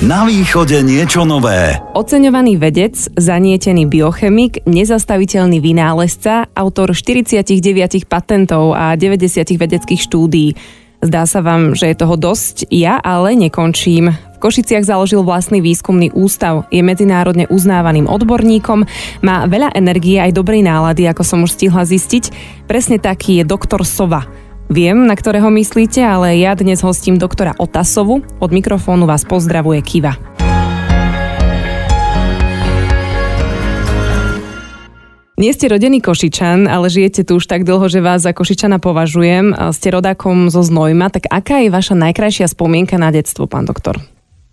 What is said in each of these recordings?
Na východe niečo nové. Oceňovaný vedec, zanietený biochemik, nezastaviteľný vynálezca, autor 49 patentov a 90 vedeckých štúdií. Zdá sa vám, že je toho dosť, ja ale nekončím. V Košiciach založil vlastný výskumný ústav, je medzinárodne uznávaným odborníkom, má veľa energie aj dobrej nálady, ako som už stihla zistiť. Presne taký je doktor Sova. Viem, na ktorého myslíte, ale ja dnes hostím doktora Otasovu. Od mikrofónu vás pozdravuje Kiva. Nie ste rodený Košičan, ale žijete tu už tak dlho, že vás za Košičana považujem. Ste rodákom zo Znojma, tak aká je vaša najkrajšia spomienka na detstvo, pán doktor?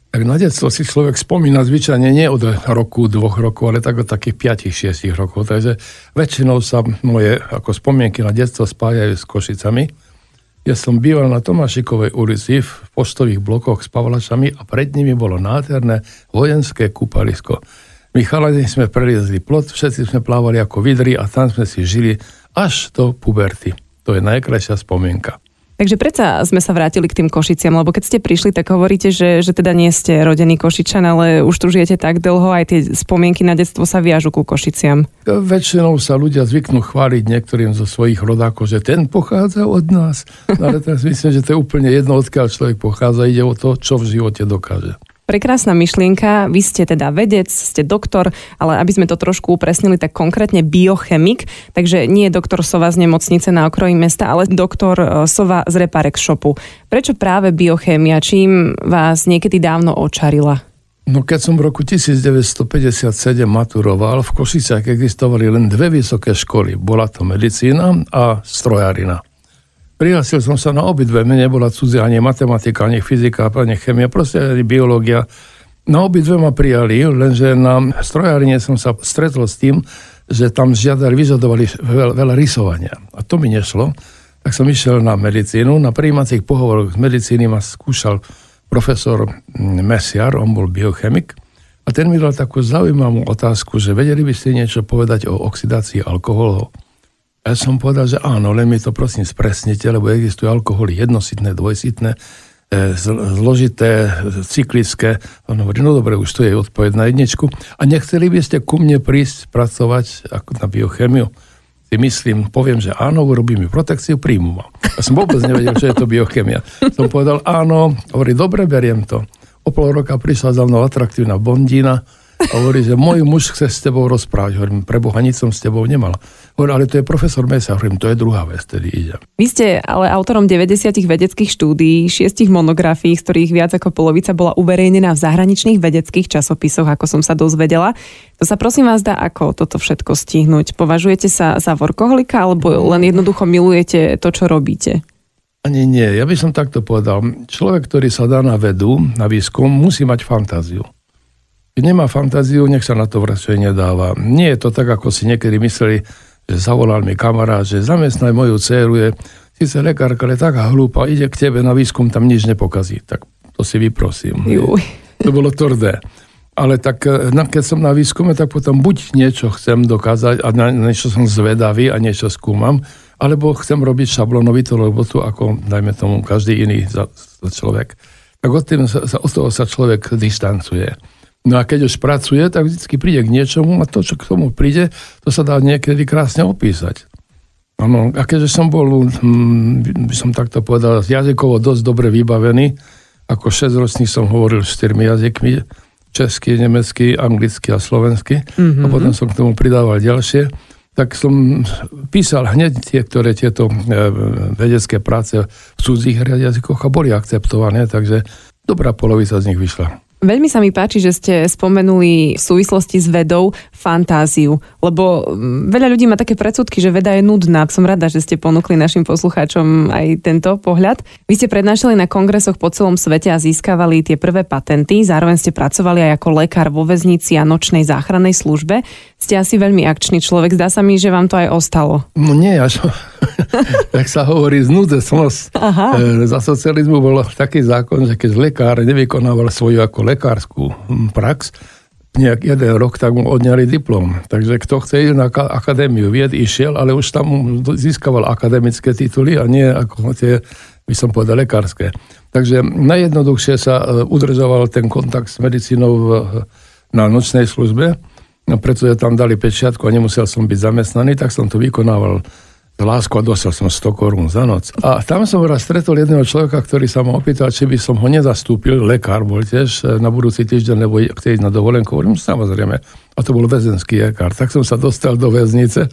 Tak na detstvo si človek spomína zvyčajne nie od roku, dvoch rokov, ale tak od takých 5-6 rokov. Takže väčšinou sa moje ako spomienky na detstvo spájajú s Košicami. Ja som býval na Tomášikovej ulici v poštových blokoch s Pavlačami a pred nimi bolo nádherné vojenské kúpalisko. My chalani sme preliezli plot, všetci sme plávali ako vidri a tam sme si žili až do puberty. To je najkrajšia spomienka. Takže predsa sme sa vrátili k tým Košiciam, lebo keď ste prišli, tak hovoríte, že, že teda nie ste rodený Košičan, ale už tu žijete tak dlho, aj tie spomienky na detstvo sa viažu ku Košiciam. Väčšinou sa ľudia zvyknú chváliť niektorým zo svojich rodákov, že ten pochádza od nás. No ale teraz myslím, že to je úplne jedno, odkiaľ človek pochádza, ide o to, čo v živote dokáže. Prekrásna myšlienka, vy ste teda vedec, ste doktor, ale aby sme to trošku upresnili, tak konkrétne biochemik, takže nie je doktor Sova z nemocnice na okroji mesta, ale doktor e, Sova z Reparex shopu. Prečo práve biochémia? Čím vás niekedy dávno očarila? No keď som v roku 1957 maturoval, v Košiciach existovali len dve vysoké školy. Bola to medicína a strojarina. Prihlásil som sa na obidve, mne nebola cudzia ani matematika, ani fyzika, ani chemia, proste ani biológia. Na obidve ma prijali, lenže na strojárine som sa stretol s tým, že tam žiadali, vyžadovali veľa, rysovania. A to mi nešlo. Tak som išiel na medicínu. Na prijímacích pohovoroch z medicíny ma skúšal profesor Messiar, on bol biochemik. A ten mi dal takú zaujímavú otázku, že vedeli by ste niečo povedať o oxidácii alkoholov. Ja som povedal, že áno, len mi to prosím spresnite, lebo existujú alkoholy jednositné, dvojsitné, e, zložité, cyklické. On hovorí, no dobre, už to je odpoveď na jedničku. A nechceli by ste ku mne prísť pracovať ako na biochemiu? Si myslím, poviem, že áno, urobím mi protekciu, príjmu ma. Ja som vôbec nevedel, čo je to biochemia. Som povedal áno, hovorí, dobre, beriem to. O pol roka prišla za mnou atraktívna bondína, hovorí, že môj muž chce s tebou rozprávať. Hovorím, pre Boha, nič som s tebou nemal. Hovorím, ale to je profesor Mesa. Hovorím, to je druhá vec, tedy ide. Vy ste ale autorom 90 vedeckých štúdií, šiestich monografií, z ktorých viac ako polovica bola uverejnená v zahraničných vedeckých časopisoch, ako som sa dozvedela. To sa prosím vás dá ako toto všetko stihnúť? Považujete sa za workoholika alebo len jednoducho milujete to, čo robíte? Ani nie. Ja by som takto povedal. Človek, ktorý sa dá na vedu, na výskum, musí mať fantáziu. Nemá fantáziu, nech sa na to vrčej nedáva. Nie je to tak, ako si niekedy mysleli, že zavolal mi kamarát, že zamestnaj moju dceru, je síce lekárka, ale taká hlúpa, ide k tebe na výskum, tam nič nepokazí. Tak to si vyprosím. Juj. To bolo tvrdé. Ale tak, eh, keď som na výskume, tak potom buď niečo chcem dokázať a na niečo som zvedavý a niečo skúmam, alebo chcem robiť šablonovitú robotu, ako dajme tomu každý iný človek. Tak od, tým sa, od toho sa človek distancuje. No a keď už pracuje, tak vždy príde k niečomu a to, čo k tomu príde, to sa dá niekedy krásne opísať. Ano, a keďže som bol, hm, by som takto povedal, jazykovo dosť dobre vybavený, ako 6-ročný som hovoril štyrmi jazykmi, česky, nemecky, anglicky a slovensky, mm-hmm. a potom som k tomu pridával ďalšie, tak som písal hneď tie, ktoré tieto e, vedecké práce v cudzích jazykoch a boli akceptované, takže dobrá polovica z nich vyšla. Veľmi sa mi páči, že ste spomenuli v súvislosti s vedou fantáziu, lebo mm, veľa ľudí má také predsudky, že veda je nudná. Som rada, že ste ponúkli našim poslucháčom aj tento pohľad. Vy ste prednášali na kongresoch po celom svete a získavali tie prvé patenty, zároveň ste pracovali aj ako lekár vo väznici a nočnej záchrannej službe. Ste asi veľmi akčný človek, zdá sa mi, že vám to aj ostalo. No nie, až tak sa hovorí, znudecnosť. E, za socializmu bol taký zákon, že keď lekár nevykonával svoju ako lekárskú hm, prax, nejak jeden rok, tak mu odňali diplom. Takže kto chce ísť na akadémiu vied, išiel, ale už tam získaval akademické tituly a nie ako tie by som povedal lekárske. Takže najjednoduchšie sa e, udržoval ten kontakt s medicínou na nočnej službe, no, pretože tam dali pečiatku a nemusel som byť zamestnaný, tak som to vykonával lásku a dostal som 100 korún za noc. A tam som raz stretol jedného človeka, ktorý sa ma opýtal, či by som ho nezastúpil, lekár bol tiež, e, na budúci týždeň, lebo chce ísť na dovolenku. Hovorím, samozrejme. A to bol väzenský lekár. Tak som sa dostal do väznice,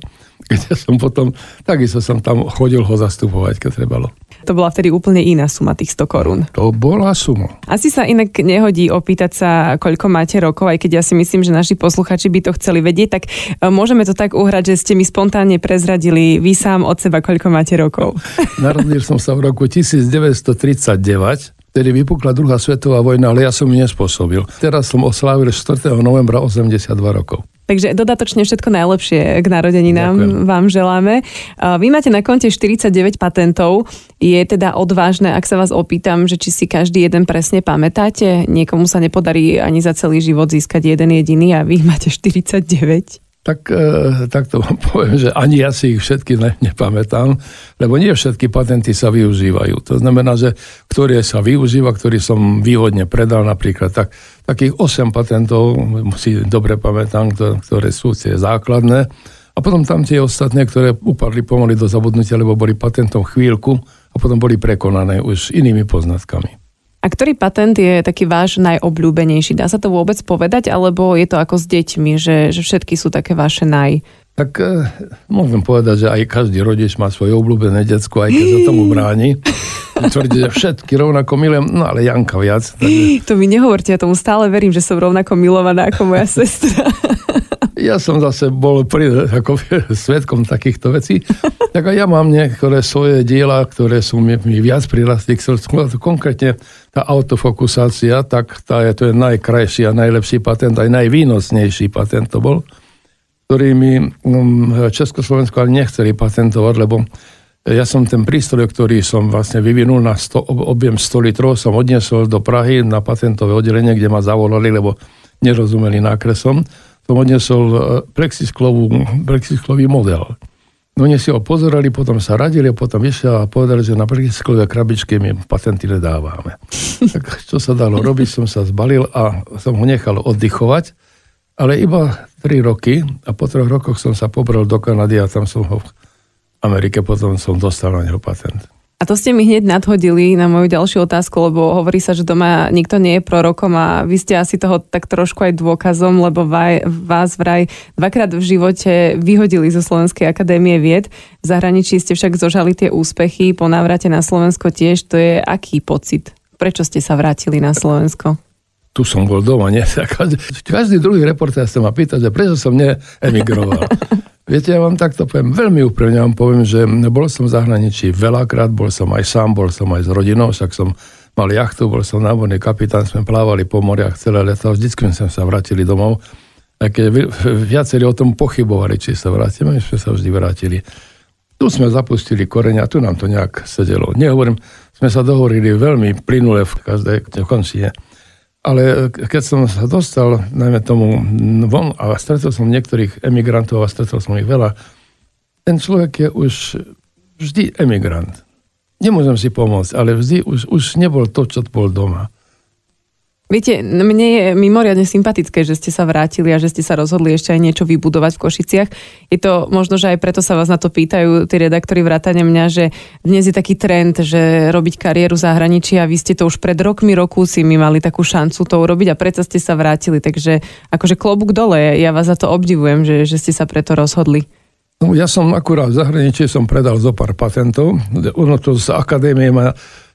kde som potom, takisto som tam chodil ho zastupovať, keď trebalo. To bola vtedy úplne iná suma, tých 100 korún. To bola suma. Asi sa inak nehodí opýtať sa, koľko máte rokov, aj keď ja si myslím, že naši posluchači by to chceli vedieť, tak e, môžeme to tak uhrať, že ste mi spontánne prezradili vy sám od seba, koľko máte rokov. Narodil som sa v roku 1939, Vtedy vypukla druhá svetová vojna, ale ja som ju nespôsobil. Teraz som oslávil 4. novembra 82 rokov. Takže dodatočne všetko najlepšie k narodeninám Ďakujem. vám želáme. Vy máte na konte 49 patentov. Je teda odvážne, ak sa vás opýtam, že či si každý jeden presne pamätáte? Niekomu sa nepodarí ani za celý život získať jeden jediný a vy máte 49 tak, e, tak to vám poviem, že ani ja si ich všetky ne, nepamätám, lebo nie všetky patenty sa využívajú. To znamená, že ktoré sa využíva, ktorý som výhodne predal napríklad, tak takých 8 patentov si dobre pamätám, ktoré sú tie základné. A potom tam tie ostatné, ktoré upadli pomaly do zabudnutia, lebo boli patentom chvíľku a potom boli prekonané už inými poznatkami. A ktorý patent je taký váš najobľúbenejší? Dá sa to vôbec povedať, alebo je to ako s deťmi, že, že všetky sú také vaše naj... Tak e, môžem povedať, že aj každý rodič má svoje obľúbené detsko, aj keď sa tomu bráni. Tvrdí, že všetky rovnako milujem, no ale Janka viac. Takže... To mi nehovorte, ja tomu stále verím, že som rovnako milovaná ako moja sestra. Ja som zase bol pri, ako, svetkom takýchto vecí. Tak ja mám niektoré svoje diela, ktoré sú mi, mi viac prirastli k srdcu. Konkrétne tá autofokusácia, tak tá je, to je najkrajší a najlepší patent, aj najvýnosnejší patent to bol, ktorý mi um, Československo ale nechceli patentovať, lebo ja som ten prístroj, ktorý som vlastne vyvinul na 100, objem 100 litrov, som odniesol do Prahy na patentové oddelenie, kde ma zavolali, lebo nerozumeli nákresom som odnesol e, plexisklový model. No oni si ho pozerali, potom sa radili, potom vyšiel a povedali, že na plexisklové krabičky my patenty nedávame. tak čo sa dalo robiť, som sa zbalil a som ho nechal oddychovať, ale iba 3 roky a po troch rokoch som sa pobral do Kanady a tam som ho v Amerike potom som dostal na neho patent. A to ste mi hneď nadhodili na moju ďalšiu otázku, lebo hovorí sa, že doma nikto nie je prorokom a vy ste asi toho tak trošku aj dôkazom, lebo vás vraj dvakrát v živote vyhodili zo Slovenskej akadémie vied. V zahraničí ste však zožali tie úspechy, po návrate na Slovensko tiež. To je aký pocit? Prečo ste sa vrátili na Slovensko? Tu som bol doma, nie? Každý, druhý reportér sa ma pýta, že prečo som neemigroval. Viete, ja vám takto poviem, veľmi úprimne vám poviem, že bol som v zahraničí veľakrát, bol som aj sám, bol som aj s rodinou, však som mal jachtu, bol som náborný kapitán, sme plávali po moriach celé leto, vždycky sme sa vrátili domov. A keď viacerí o tom pochybovali, či sa vrátime, sme sa vždy vrátili. Tu sme zapustili koreňa, tu nám to nejak sedelo. Nehovorím, sme sa dohovorili veľmi plynule v každej končine. Ale keď som sa dostal, najmä tomu von a stretol som niektorých emigrantov a stretol som ich veľa, ten človek je už vždy emigrant. Nemôžem si pomôcť, ale vždy už, už nebol to, čo bol doma. Viete, mne je mimoriadne sympatické, že ste sa vrátili a že ste sa rozhodli ešte aj niečo vybudovať v Košiciach. Je to možno, že aj preto sa vás na to pýtajú tí redaktori vrátane mňa, že dnes je taký trend, že robiť kariéru zahraničí a vy ste to už pred rokmi, roku si mi mali takú šancu to urobiť a preto ste sa vrátili. Takže akože klobúk dole, ja vás za to obdivujem, že, že ste sa preto rozhodli. No, ja som akurát v zahraničí som predal zo pár patentov. Ono to z akadémie ma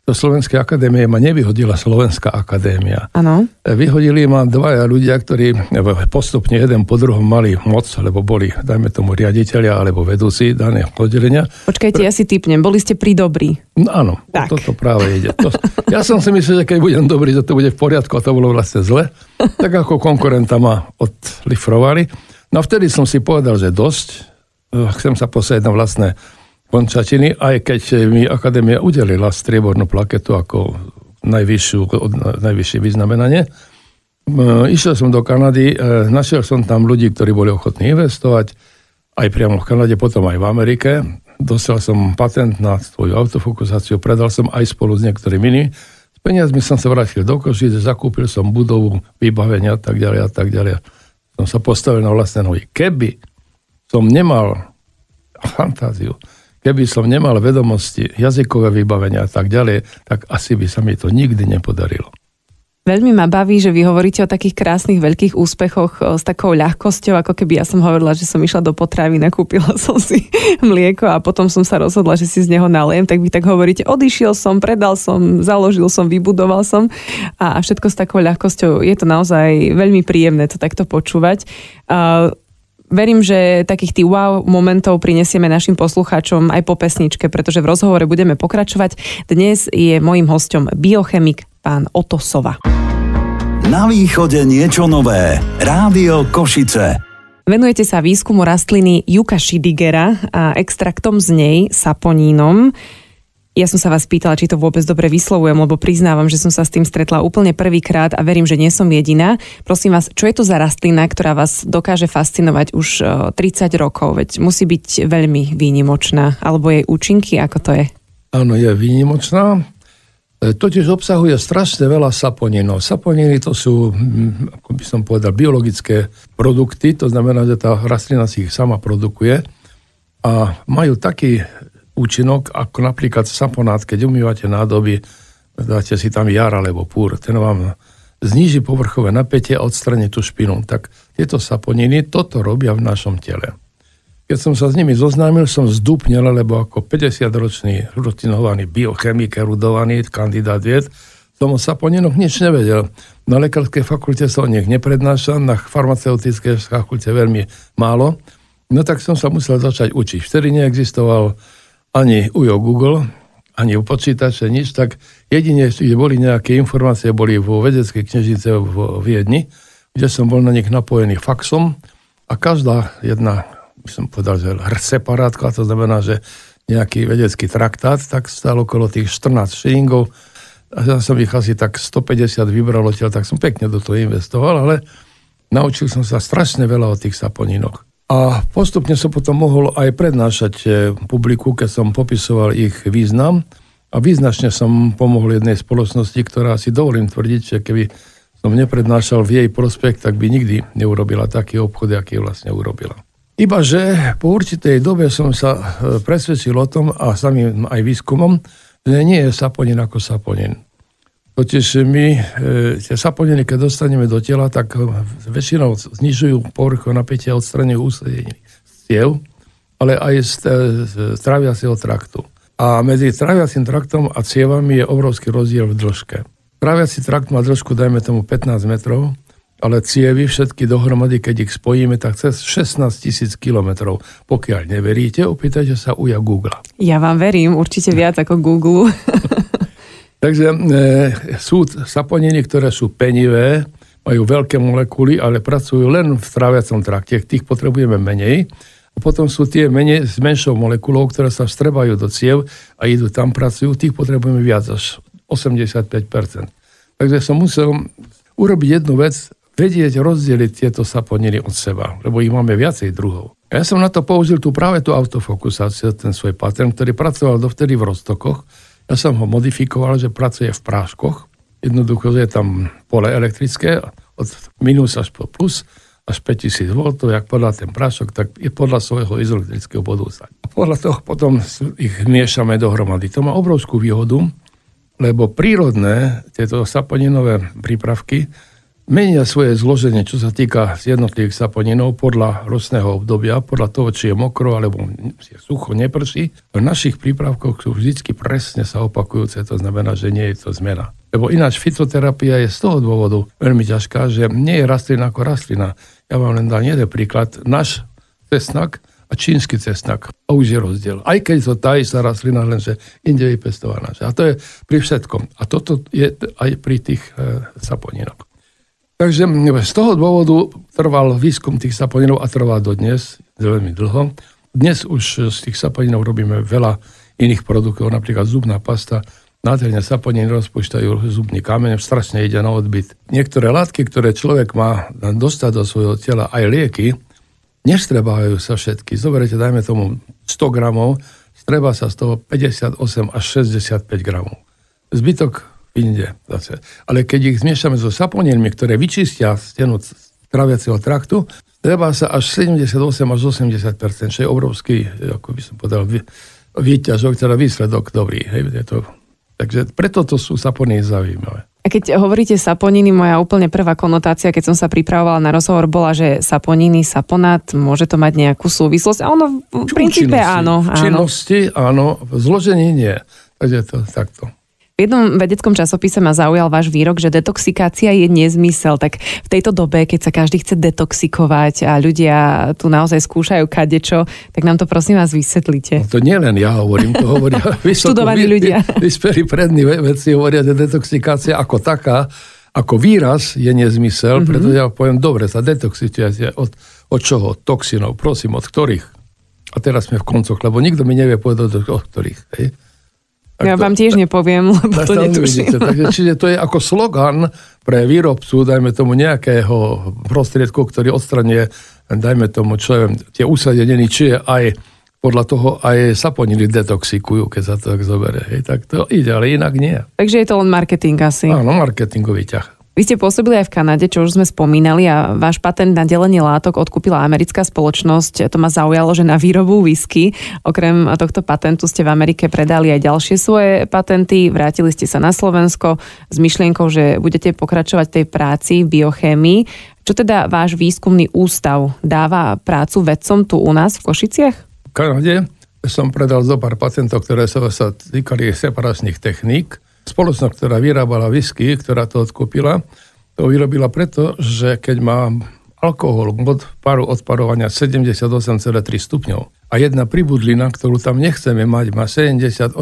do Slovenskej akadémie ma nevyhodila Slovenská akadémia. Áno. Vyhodili ma dvaja ľudia, ktorí postupne jeden po druhom mali moc, lebo boli, dajme tomu, riaditeľia alebo vedúci daného oddelenia. Počkajte, ja si typnem, boli ste pri dobrí. No, áno, tak. toto práve ide. To, ja som si myslel, že keď budem dobrý, že to bude v poriadku a to bolo vlastne zle. Tak ako konkurenta ma odlifrovali. No vtedy som si povedal, že dosť. Chcem sa posieť na vlastné končatiny, aj keď mi akadémia udelila striebornú plaketu ako najvyššiu, najvyššie vyznamenanie. E, išiel som do Kanady, e, našiel som tam ľudí, ktorí boli ochotní investovať, aj priamo v Kanade, potom aj v Amerike. dostal som patent na svoju autofokusáciu, predal som aj spolu s niektorými inými. S peniazmi som sa vrátil do Košic, zakúpil som budovu, vybavenia a tak ďalej a tak ďalej. Som sa postavil na vlastné nohy. Keby som nemal fantáziu, keby som nemal vedomosti, jazykové vybavenia a tak ďalej, tak asi by sa mi to nikdy nepodarilo. Veľmi ma baví, že vy hovoríte o takých krásnych veľkých úspechoch s takou ľahkosťou, ako keby ja som hovorila, že som išla do potravy, nakúpila som si mlieko a potom som sa rozhodla, že si z neho naliem, tak vy tak hovoríte, odišiel som, predal som, založil som, vybudoval som a všetko s takou ľahkosťou. Je to naozaj veľmi príjemné to takto počúvať. Verím, že takých tých wow momentov prinesieme našim poslucháčom aj po pesničke, pretože v rozhovore budeme pokračovať. Dnes je mojim hostom biochemik pán Otosova. Na východe niečo nové. Rádio Košice. Venujete sa výskumu rastliny Juka Shidigera a extraktom z nej, saponínom. Ja som sa vás pýtala, či to vôbec dobre vyslovujem, lebo priznávam, že som sa s tým stretla úplne prvýkrát a verím, že nie som jediná. Prosím vás, čo je to za rastlina, ktorá vás dokáže fascinovať už 30 rokov? Veď musí byť veľmi výnimočná. Alebo jej účinky, ako to je? Áno, je výnimočná. E, totiž obsahuje strašne veľa saponinov. Saponiny to sú, ako by som povedal, biologické produkty, to znamená, že tá rastlina si ich sama produkuje a majú taký účinok, ako napríklad saponát, keď umývate nádoby, dáte si tam jar alebo púr, ten vám zníži povrchové napätie a odstraní tú špinu. Tak tieto saponiny toto robia v našom tele. Keď som sa s nimi zoznámil, som zdupnil, lebo ako 50-ročný rutinovaný biochemik, erudovaný kandidát vied, som o saponinoch nič nevedel. Na lekárskej fakulte sa o nich neprednášam, na farmaceutickej fakulte veľmi málo. No tak som sa musel začať učiť. Vtedy neexistoval ani ujo Google, ani u počítače, nič, tak jedine, kde boli nejaké informácie, boli vo vedeckej knižnice v Viedni, kde som bol na nich napojený faxom a každá jedna, by som povedal, že separátka, to znamená, že nejaký vedecký traktát, tak stál okolo tých 14 šilingov. A ja som ich asi tak 150 vybral odtiaľ, tak som pekne do toho investoval, ale naučil som sa strašne veľa o tých saponinoch. A postupne som potom mohol aj prednášať e, publiku, keď som popisoval ich význam. A význačne som pomohol jednej spoločnosti, ktorá si dovolím tvrdiť, že keby som neprednášal v jej prospekt, tak by nikdy neurobila taký obchod, aký vlastne urobila. Iba že po určitej dobe som sa e, presvedčil o tom a samým aj výskumom, že nie je saponin ako saponin. Totiž my e, tie saponiny, keď dostaneme do tela, tak väčšinou znižujú povrchové napätie a odstraňujú úsledenie stiev, ale aj z, e, z traviacieho traktu. A medzi traviacím traktom a cievami je obrovský rozdiel v dĺžke. Traviací trakt má dĺžku, dajme tomu 15 metrov, ale cievy všetky dohromady, keď ich spojíme, tak cez 16 tisíc kilometrov. Pokiaľ neveríte, opýtajte sa uja Google. Ja vám verím, určite viac ako Google. Takže e, sú saponiny, ktoré sú penivé, majú veľké molekuly, ale pracujú len v tráviacom trakte, tých potrebujeme menej. A potom sú tie menej, s menšou molekulou, ktoré sa vstrebajú do ciev a idú tam, pracujú, tých potrebujeme viac, až 85%. Takže som musel urobiť jednu vec, vedieť rozdeliť tieto saponiny od seba, lebo ich máme viacej druhov. Ja som na to použil tu práve tú autofokusáciu, ten svoj patent, ktorý pracoval dovtedy v roztokoch, ja som ho modifikoval, že pracuje v práškoch. Jednoducho je tam pole elektrické od minus až po plus až 5000 V, jak podľa ten prášok, tak je podľa svojho izoelektrického bodu. Podľa toho potom ich miešame dohromady. To má obrovskú výhodu, lebo prírodné tieto saponinové prípravky menia svoje zloženie, čo sa týka jednotlivých saponinov podľa rostného obdobia, podľa toho, či je mokro alebo je sucho, neprší. V našich prípravkoch sú vždy presne sa opakujúce, to znamená, že nie je to zmena. Lebo ináč fitoterapia je z toho dôvodu veľmi ťažká, že nie je rastlina ako rastlina. Ja vám len dám jeden príklad. Náš cesnak a čínsky cesnak. A už je rozdiel. Aj keď to tá istá rastlina, lenže inde je pestovaná. A to je pri všetkom. A toto je aj pri tých e, saponinoch. Takže z toho dôvodu trval výskum tých saponinov a trvá dodnes, veľmi dlho. Dnes už z tých saponinov robíme veľa iných produktov, napríklad zubná pasta, nádherne saponiny rozpúšťajú zubný kameň, strašne ide na odbyt. Niektoré látky, ktoré človek má dostať do svojho tela, aj lieky, nestrebávajú sa všetky. Zoberete, dajme tomu 100 gramov, treba sa z toho 58 až 65 gramov. Zbytok inde zase. Ale keď ich zmiešame so saponinmi, ktoré vyčistia stenu traviaceho traktu, treba sa až 78 až 80 čo je obrovský, ako by som povedal, výťažok, teda výsledok dobrý. Hej, je to, takže preto to sú saponiny zaujímavé. A keď hovoríte saponiny, moja úplne prvá konotácia, keď som sa pripravovala na rozhovor, bola, že saponiny, saponát, môže to mať nejakú súvislosť. A ono v princípe áno. V činnosti áno, v zložení nie. Takže to takto. V jednom vedeckom časopise ma zaujal váš výrok, že detoxikácia je nezmysel. Tak v tejto dobe, keď sa každý chce detoxikovať a ľudia tu naozaj skúšajú kadečo, tak nám to prosím vás vysvetlíte. No to nie len ja hovorím, to hovoria Študovaní ľudia. Vyspelí prední vedci hovoria, že detoxikácia ako taká, ako výraz je nezmysel, mm-hmm. pretože ja poviem, dobre, sa detoxikácia od, od čoho? Toxinov, prosím, od ktorých? A teraz sme v koncoch, lebo nikto mi nevie povedať, od ktorých. Hej? Ja to, vám tiež nepoviem, lebo to netuším. Takže, čiže to je ako slogan pre výrobcu, dajme tomu nejakého prostriedku, ktorý odstranie, dajme tomu, čo je, tie usadeniny, či je aj podľa toho aj saponiny detoxikujú, keď sa to tak zoberie. Hej, tak to ide, ale inak nie. Takže je to len marketing asi. Áno, marketingový ťah. Vy ste pôsobili aj v Kanade, čo už sme spomínali a váš patent na delenie látok odkúpila americká spoločnosť. To ma zaujalo, že na výrobu whisky, okrem tohto patentu ste v Amerike predali aj ďalšie svoje patenty, vrátili ste sa na Slovensko s myšlienkou, že budete pokračovať tej práci v biochémii. Čo teda váš výskumný ústav dáva prácu vedcom tu u nás v Košiciach? V Kanade som predal zo pár patentov, ktoré sa, týkali separačných techník Spoločnosť, ktorá vyrábala whisky, ktorá to odkúpila, to vyrobila preto, že keď má alkohol od paru odparovania 78,3 stupňov a jedna pribudlina, ktorú tam nechceme mať, má 78,4,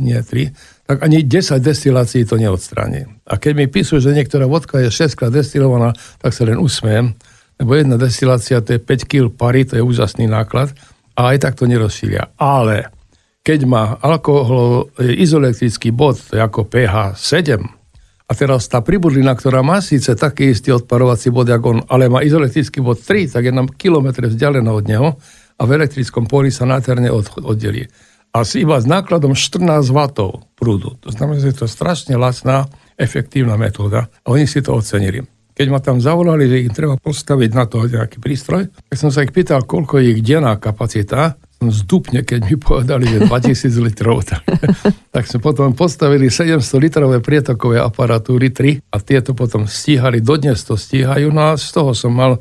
nie 3, tak ani 10 destilácií to neodstráni. A keď mi píšu, že niektorá vodka je 6 krát destilovaná, tak sa len usmiem, lebo jedna destilácia to je 5 kg pary, to je úžasný náklad a aj tak to nerozšíria. Ale keď má alkohol izoelektrický bod, to je ako pH 7, a teraz tá pribudlina, ktorá má síce taký istý odparovací bod, ako on, ale má izoelektrický bod 3, tak je nám kilometre vzdialená od neho a v elektrickom poli sa náterne od, oddelí. A si iba s nákladom 14 W prúdu. To znamená, že je to strašne lacná, efektívna metóda a oni si to ocenili. Keď ma tam zavolali, že im treba postaviť na to nejaký prístroj, tak som sa ich pýtal, koľko je ich denná kapacita zdupne, keď mi povedali, že 2000 litrov. Tak, tak sme potom postavili 700 litrové prietokové aparatúry 3 a tieto potom stíhali, dodnes to stíhajú, no a z toho som mal,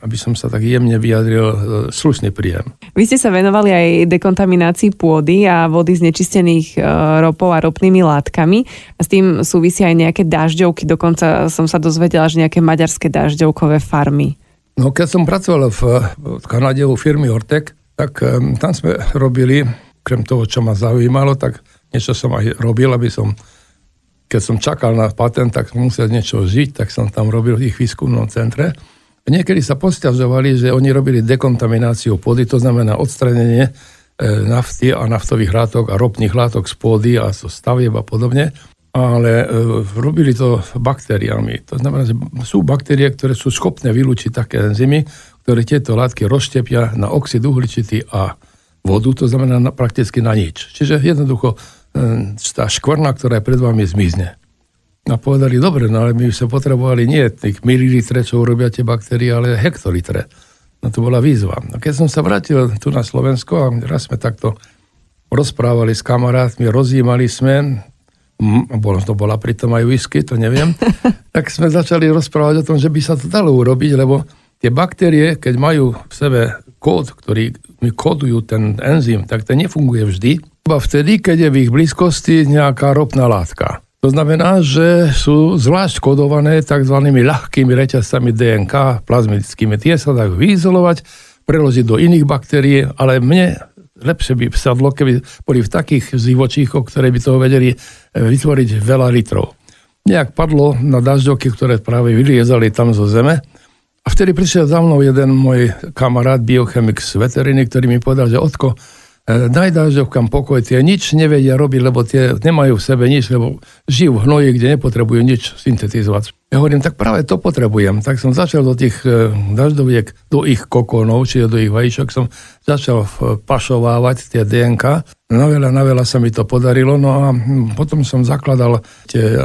aby som sa tak jemne vyjadril, e, slušný príjem. Vy ste sa venovali aj dekontaminácii pôdy a vody znečistených e, ropou a ropnými látkami a s tým súvisia aj nejaké dažďovky, dokonca som sa dozvedela, že nejaké maďarské dažďovkové farmy. No keď som pracoval v, v Kanade u firmy Ortek, tak tam sme robili, krem toho, čo ma zaujímalo, tak niečo som aj robil, aby som, keď som čakal na patent, tak som musel niečo žiť, tak som tam robil v ich výskumnom centre. Niekedy sa posťažovali, že oni robili dekontamináciu pôdy, to znamená odstranenie e, nafty a naftových látok a ropných látok z pôdy a zo stavieb a podobne, ale e, robili to baktériami. To znamená, že sú baktérie, ktoré sú schopné vylúčiť také enzymy, ktoré tieto látky rozštepia na oxid uhličitý a vodu, to znamená na, prakticky na nič. Čiže jednoducho e, tá škvrna, ktorá je pred vami, zmizne. A povedali, dobre, no ale my sa potrebovali nie tých mililitre, čo urobia tie baktérie, ale hektolitre. No to bola výzva. A keď som sa vrátil tu na Slovensko a raz sme takto rozprávali s kamarátmi, rozjímali sme, bolo, to bola pritom aj whisky, to neviem, tak sme začali rozprávať o tom, že by sa to dalo urobiť, lebo tie baktérie, keď majú v sebe kód, ktorý kódujú ten enzym, tak ten nefunguje vždy. Iba vtedy, keď je v ich blízkosti nejaká ropná látka. To znamená, že sú zvlášť kodované tzv. ľahkými reťazcami DNK, plazmickými. Tie sa dajú vyizolovať, preložiť do iných baktérií, ale mne lepšie by sadlo, keby boli v takých živočíchoch, ktoré by toho vedeli eh, vytvoriť veľa litrov. Nejak padlo na dažďovky, ktoré práve vyliezali tam zo zeme a vtedy prišiel za mnou jeden môj kamarát, biochemik z veteriny, ktorý mi povedal, že Otko, daj dažďovkám pokoj, tie nič nevedia robiť, lebo tie nemajú v sebe nič, lebo žijú v hnoji, kde nepotrebujú nič syntetizovať. Ja hovorím, tak práve to potrebujem. Tak som začal do tých e, dažďoviek, do ich kokonov, čiže do ich vajíčok som začal pašovávať tie DNK. Na veľa, na veľa sa mi to podarilo, no a potom som zakladal tie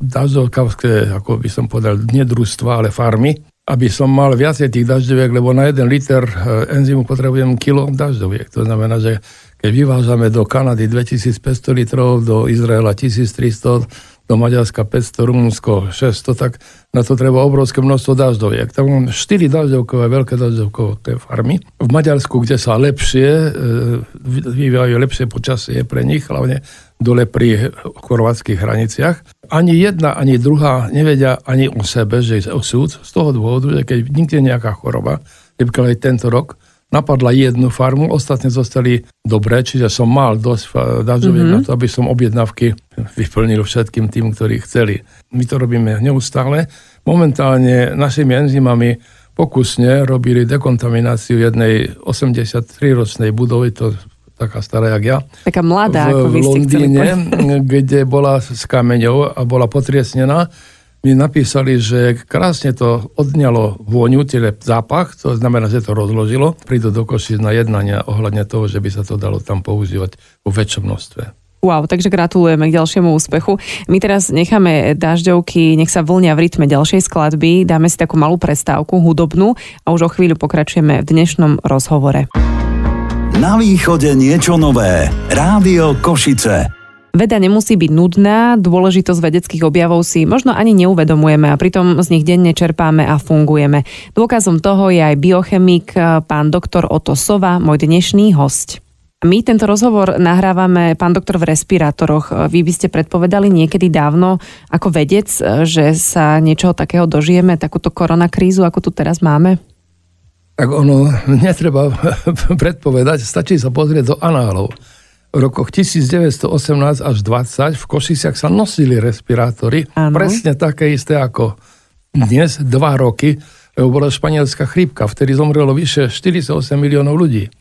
dažďovkavské, ako by som povedal, nedružstva, ale farmy aby som mal viacej tých dažďoviek, lebo na jeden liter e, enzymu potrebujem kilo dažďoviek. To znamená, že keď vyvážame do Kanady 2500 litrov, do Izraela 1300, do Maďarska 500, Rumunsko 600, tak na to treba obrovské množstvo dažďoviek. Tak mám 4 dažďovkové, veľké dažďovkové farmy. V Maďarsku, kde sa lepšie, e, vyvíjajú lepšie počasie pre nich, hlavne dole pri chorvátskych hraniciach. Ani jedna, ani druhá nevedia ani o sebe, že je osud, z toho dôvodu, že keď nikde nejaká choroba, napríklad aj tento rok, napadla jednu farmu, ostatne zostali dobré, čiže som mal dosť dažďoviek mm-hmm. na to, aby som objednávky vyplnil všetkým tým, ktorí chceli. My to robíme neustále. Momentálne našimi enzymami pokusne robili dekontamináciu jednej 83-ročnej budovy, to taká stará jak ja. Taká mladá, v, ako vy v Londýne, kde bola s kameňou a bola potriesnená mi napísali, že krásne to odňalo vôňu, tyle zápach, to znamená, že to rozložilo. Prídu do Košic na jednania ohľadne toho, že by sa to dalo tam používať vo väčšom množstve. Wow, takže gratulujeme k ďalšiemu úspechu. My teraz necháme dažďovky, nech sa vlnia v rytme ďalšej skladby, dáme si takú malú prestávku hudobnú a už o chvíľu pokračujeme v dnešnom rozhovore. Na východe niečo nové. Rádio Košice. Veda nemusí byť nudná, dôležitosť vedeckých objavov si možno ani neuvedomujeme a pritom z nich denne čerpáme a fungujeme. Dôkazom toho je aj biochemik pán doktor Oto Sova, môj dnešný host. My tento rozhovor nahrávame, pán doktor, v respirátoroch. Vy by ste predpovedali niekedy dávno ako vedec, že sa niečoho takého dožijeme, takúto koronakrízu, ako tu teraz máme? Tak ono netreba predpovedať, stačí sa pozrieť do análov v rokoch 1918 až 20 v Košiciach sa nosili respirátory, ano. presne také isté ako dnes, dva roky, lebo bola španielská chrípka, vtedy zomrelo vyše 48 miliónov ľudí.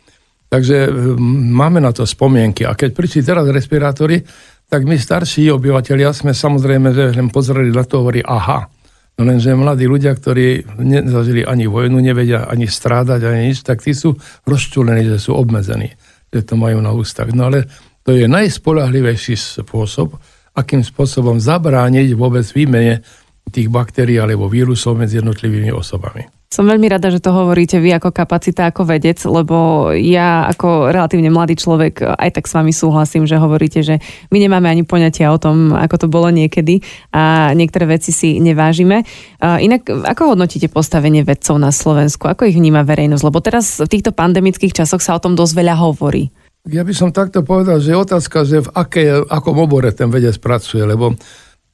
Takže máme na to spomienky. A keď prišli teraz respirátory, tak my starší obyvateľia sme samozrejme, že len pozreli na to hovorí, aha. No lenže mladí ľudia, ktorí nezažili ani vojnu, nevedia ani strádať, ani nič, tak tí sú rozčúlení, že sú obmedzení že to majú na ústach. No ale to je najspolahlivejší spôsob, akým spôsobom zabrániť vôbec výmene tých baktérií alebo vírusov medzi jednotlivými osobami. Som veľmi rada, že to hovoríte vy ako kapacita, ako vedec, lebo ja ako relatívne mladý človek aj tak s vami súhlasím, že hovoríte, že my nemáme ani poňatia o tom, ako to bolo niekedy a niektoré veci si nevážime. Inak, ako hodnotíte postavenie vedcov na Slovensku? Ako ich vníma verejnosť? Lebo teraz v týchto pandemických časoch sa o tom dosť veľa hovorí. Ja by som takto povedal, že otázka, že v aké, akom obore ten vedec pracuje, lebo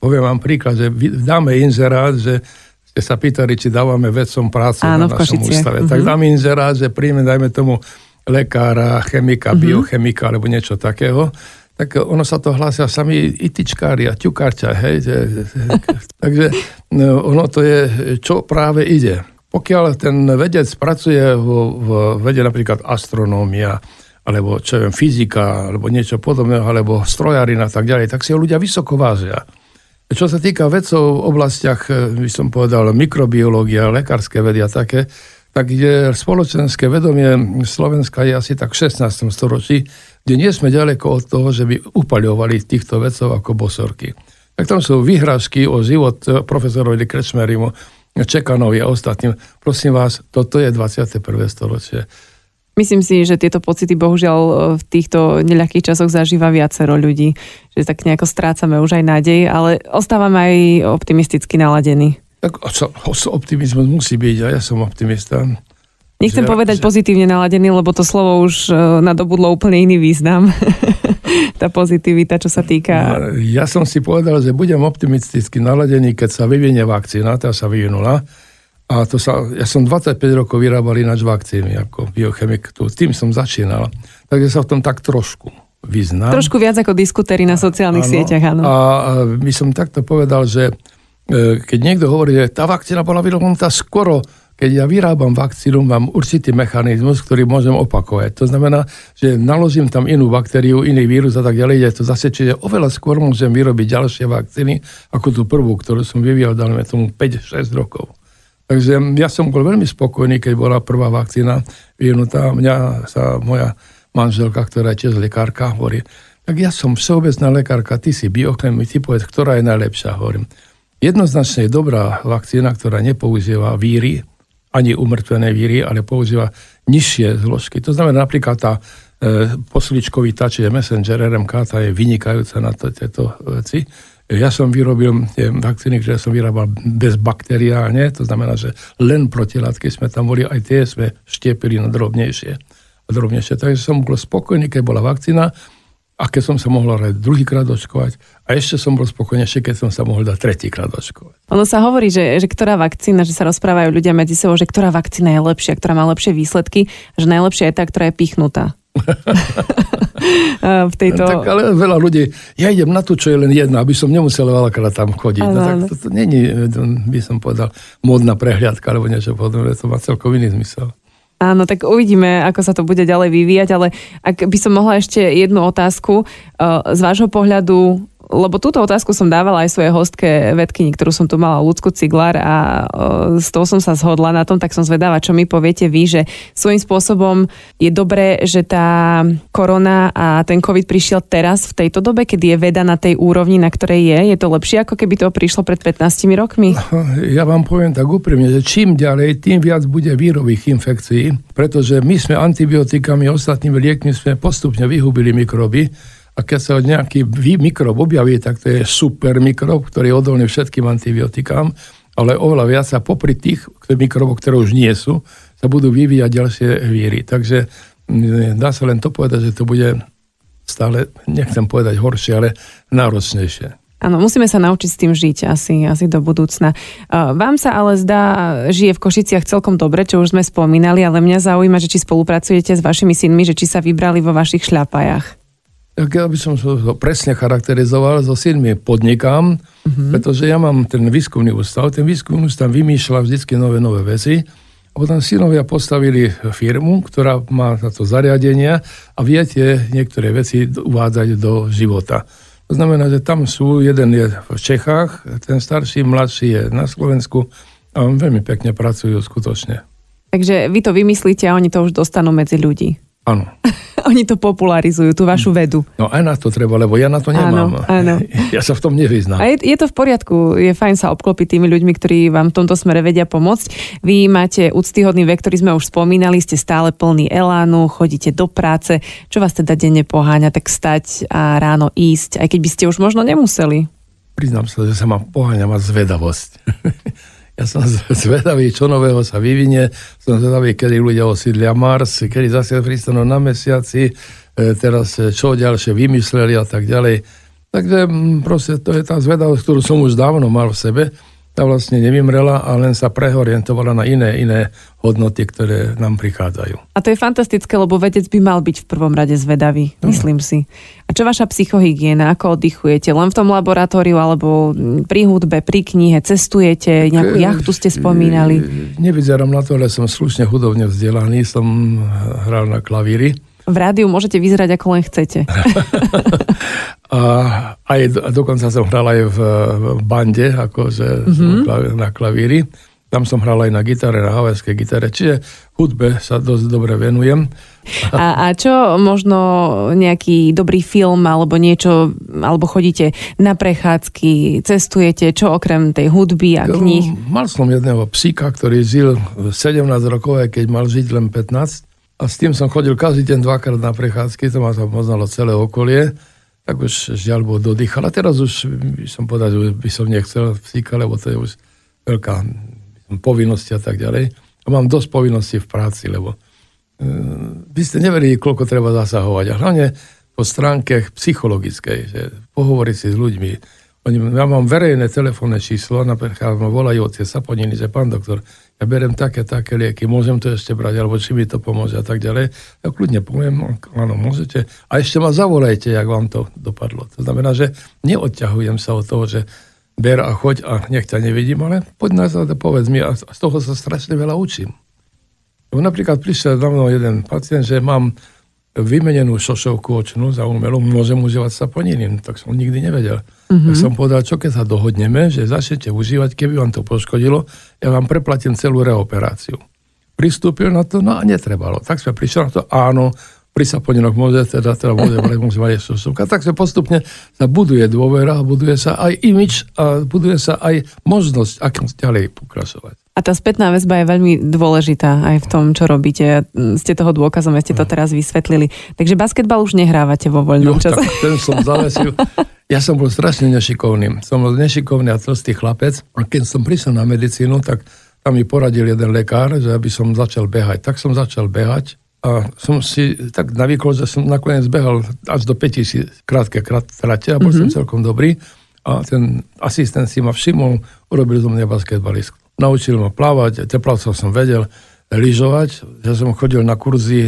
poviem vám príklad, že dáme inzerát, že ste sa pýtali, či dávame vedcom prácu Áno, na našom ústave. Uh-huh. Tak mhm. dám inzerát, že príjme, dajme tomu, lekára, chemika, uh-huh. biochemika alebo niečo takého, tak ono sa to hlásia sami itičkári a ťukárťa, hej. Takže no, ono to je, čo práve ide. Pokiaľ ten vedec pracuje v, v vede napríklad astronómia, alebo čo viem, fyzika, alebo niečo podobného, alebo strojarina a tak ďalej, tak si ho ľudia vysoko vážia. Čo sa týka vedcov v oblastiach, e, by som povedal, mikrobiológia, lekárske vedy a také, tak je spoločenské vedomie Slovenska je asi tak v 16. storočí, kde nie sme ďaleko od toho, že by upaľovali týchto vedcov ako bosorky. Tak tam sú vyhrážky o život profesorovi Krečmerimu, Čekanovi a ostatným. Prosím vás, toto je 21. storočie. Myslím si, že tieto pocity bohužiaľ e, v týchto neľahkých časoch zažíva viacero ľudí, že tak nejako strácame už aj nádej, ale ostávame aj optimisticky naladení. Tak optimizmus musí byť a ja som optimista. Nechcem že, povedať že... pozitívne naladený, lebo to slovo už e, nadobudlo úplne iný význam. tá pozitivita, čo sa týka... No, ja som si povedal, že budem optimisticky naladený, keď sa vyvinie vakcína, tá sa vyvinula a to sa, ja som 25 rokov vyrábal ináč vakcíny ako biochemik, tu, tým som začínal. Takže sa v tom tak trošku vyznám. Trošku viac ako diskutéry na sociálnych áno, sieťach, áno. A by som takto povedal, že e, keď niekto hovorí, že tá vakcína bola vyvinutá skoro, keď ja vyrábam vakcínu, mám určitý mechanizmus, ktorý môžem opakovať. To znamená, že naložím tam inú baktériu, iný vírus a tak ďalej, je to zase, čiže oveľa skôr môžem vyrobiť ďalšie vakcíny, ako tú prvú, ktorú som vyvíjal, dajme tomu 5-6 rokov. Takže ja som bol veľmi spokojný, keď bola prvá vakcína vyvinutá. Mňa sa moja manželka, ktorá je tiež lekárka, hovorí, tak ja som všeobecná lekárka, ty si biochemik, ty povedz, ktorá je najlepšia. Hovorím, jednoznačne je dobrá vakcína, ktorá nepoužíva víry, ani umrtvené víry, ale používa nižšie zložky. To znamená napríklad tá e, posličkový tač, je Messenger RMK, tá je vynikajúca na to, tieto veci. Ja som vyrobil tie vakcíny, ktoré som vyrábal bezbakteriálne, to znamená, že len protilátky sme tam boli, aj tie sme štiepili na drobnejšie. A drobnejšie. Takže som bol spokojný, keď bola vakcína a keď som sa mohol aj druhýkrát očkovať a ešte som bol spokojnejší, keď som sa mohol dať tretíkrát očkovať. Ono sa hovorí, že, že ktorá vakcína, že sa rozprávajú ľudia medzi sebou, že ktorá vakcína je lepšia, ktorá má lepšie výsledky, že najlepšia je tá, ktorá je pichnutá. v tejto... Tak ale veľa ľudí, ja idem na to, čo je len jedna, aby som nemusel veľakrát tam chodiť. no, tak to, to není, by som povedal, modná prehliadka, alebo niečo podobné, to má celkom iný zmysel. Áno, tak uvidíme, ako sa to bude ďalej vyvíjať, ale ak by som mohla ešte jednu otázku. Z vášho pohľadu lebo túto otázku som dávala aj svojej hostke vedkyni, ktorú som tu mala, Lucku Ciglar a s tou som sa zhodla na tom, tak som zvedáva, čo mi poviete vy, že svojím spôsobom je dobré, že tá korona a ten COVID prišiel teraz v tejto dobe, kedy je veda na tej úrovni, na ktorej je. Je to lepšie, ako keby to prišlo pred 15 rokmi? Ja vám poviem tak úprimne, že čím ďalej, tým viac bude vírových infekcií, pretože my sme antibiotikami, ostatnými liekmi sme postupne vyhubili mikroby a keď sa nejaký mikrob objaví, tak to je super mikrob, ktorý je odolný všetkým antibiotikám, ale oveľa viac sa popri tých mikrobov, ktoré už nie sú, sa budú vyvíjať ďalšie víry. Takže dá sa len to povedať, že to bude stále, nechcem povedať horšie, ale náročnejšie. Áno, musíme sa naučiť s tým žiť asi, asi do budúcna. Vám sa ale zdá, žije v Košiciach celkom dobre, čo už sme spomínali, ale mňa zaujíma, že či spolupracujete s vašimi synmi, že či sa vybrali vo vašich šľapajach. Tak ja by som to presne charakterizoval, so synmi podnikám, mm-hmm. pretože ja mám ten výskumný ústav, ten výskumný ústav vymýšľa vždy nové, nové veci. A potom synovia postavili firmu, ktorá má táto zariadenia a viete niektoré veci uvádzať do života. To znamená, že tam sú, jeden je v Čechách, ten starší, mladší je na Slovensku a veľmi pekne pracujú skutočne. Takže vy to vymyslíte a oni to už dostanú medzi ľudí. Áno. Oni to popularizujú, tú vašu vedu. No aj na to treba, lebo ja na to nemám. Áno, áno. Ja sa v tom nevyznám. A je, je to v poriadku, je fajn sa obklopiť tými ľuďmi, ktorí vám v tomto smere vedia pomôcť. Vy máte úctyhodný vek, ktorý sme už spomínali, ste stále plný elánu, chodíte do práce. Čo vás teda denne poháňa, tak stať a ráno ísť, aj keď by ste už možno nemuseli? Priznám sa, že sa ma poháňa ma zvedavosť. Ja som zvedavý, čo nového sa vyvinie. Som zvedavý, kedy ľudia osídlia Mars, kedy zase pristanú na mesiaci, e, teraz e, čo ďalšie vymysleli a tak ďalej. Takže proste to je tá zvedavosť, ktorú som už dávno mal v sebe tá vlastne nevymrela a len sa preorientovala na iné, iné hodnoty, ktoré nám prichádzajú. A to je fantastické, lebo vedec by mal byť v prvom rade zvedavý, no. myslím si. A čo vaša psychohygiena, ako oddychujete? Len v tom laboratóriu alebo pri hudbe, pri knihe, cestujete, nejakú e, jachtu ste spomínali? Nevyzerám na to, ale som slušne hudobne vzdelaný, som hral na klavíri v rádiu môžete vyzerať ako len chcete. a aj dokonca som hral aj v bande, akože mm-hmm. na klavíri. Tam som hral aj na gitare, na havajskej gitare, čiže hudbe sa dosť dobre venujem. A, a čo možno nejaký dobrý film alebo niečo, alebo chodíte na prechádzky, cestujete, čo okrem tej hudby a kníh? Mal som jedného psíka, ktorý žil 17 rokov, aj keď mal žiť len 15 a s tým som chodil každý deň dvakrát na prechádzky, to ma to poznalo celé okolie. Tak už žiaľ bol dodýchal. A teraz už by som povedal, že by som nechcel psíka, lebo to je už veľká povinnosť a tak ďalej. A mám dosť povinností v práci, lebo uh, vy ste neverili, koľko treba zasahovať. A hlavne po stránke psychologickej, že pohovoriť si s ľuďmi. Oni, ja mám verejné telefónne číslo, napríklad ma volajú od Saponiny, že pán doktor, ja berem také, také lieky, môžem to ešte brať, alebo či mi to pomôže a tak ďalej. Ja kľudne poviem, áno, môžete. A ešte ma zavolajte, jak vám to dopadlo. To znamená, že neodťahujem sa od toho, že ber a choď a nech ťa nevidím, ale poď nazad a povedz mi a z toho sa strašne veľa učím. Napríklad prišiel za mnou jeden pacient, že mám vymenenú šošovku očnú za umelú, môžem užívať saponiny. Tak som nikdy nevedel. Mm-hmm. Tak som povedal, čo keď sa dohodneme, že začnete užívať, keby vám to poškodilo, ja vám preplatím celú reoperáciu. Pristúpil na to, no a netrebalo. Tak sme prišli na to, áno, pri saponinoch môže, teda, teda môže, môže mať šošovka. Tak sa postupne sa buduje dôvera, buduje sa aj imič a buduje sa aj možnosť, ako ďalej pokračovať. Tá spätná väzba je veľmi dôležitá aj v tom, čo robíte. Ste toho dôkazom, ste to teraz vysvetlili. Takže basketbal už nehrávate vo voľnom jo, čase. Tak, ten som zavesil. Ja som bol strašne nešikovný. Som bol nešikovný a tlstý chlapec. A keď som prišiel na medicínu, tak tam mi poradil jeden lekár, že aby som začal behať. Tak som začal behať a som si tak navykol, že som nakoniec behal až do 5000 krátke krát trate a bol mm-hmm. som celkom dobrý. A ten asistent si ma všimol, urobil zo mňa basketbalistku naučil ma plávať, teplavcov som vedel, lyžovať, že som chodil na kurzy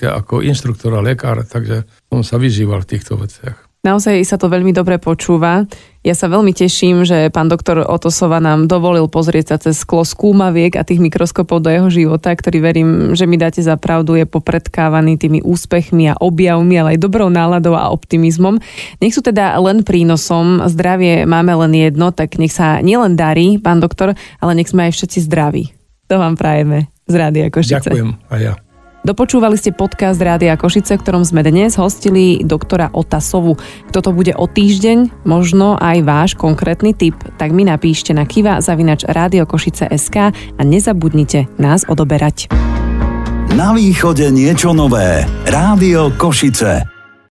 ako inštruktor a lekár, takže som sa vyžíval v týchto veciach. Naozaj sa to veľmi dobre počúva. Ja sa veľmi teším, že pán doktor Otosova nám dovolil pozrieť sa cez sklo skúmaviek a tých mikroskopov do jeho života, ktorý verím, že mi dáte za pravdu, je popredkávaný tými úspechmi a objavmi, ale aj dobrou náladou a optimizmom. Nech sú teda len prínosom, zdravie máme len jedno, tak nech sa nielen darí, pán doktor, ale nech sme aj všetci zdraví. To vám prajeme z Rádia Košice. Ďakujem a ja. Dopočúvali ste podcast Rádia Košice, ktorom sme dnes hostili doktora Otasovu. Kto to bude o týždeň, možno aj váš konkrétny tip, tak mi napíšte na kiva zavinač Rádio Košice SK a nezabudnite nás odoberať. Na východe niečo nové. Rádio Košice.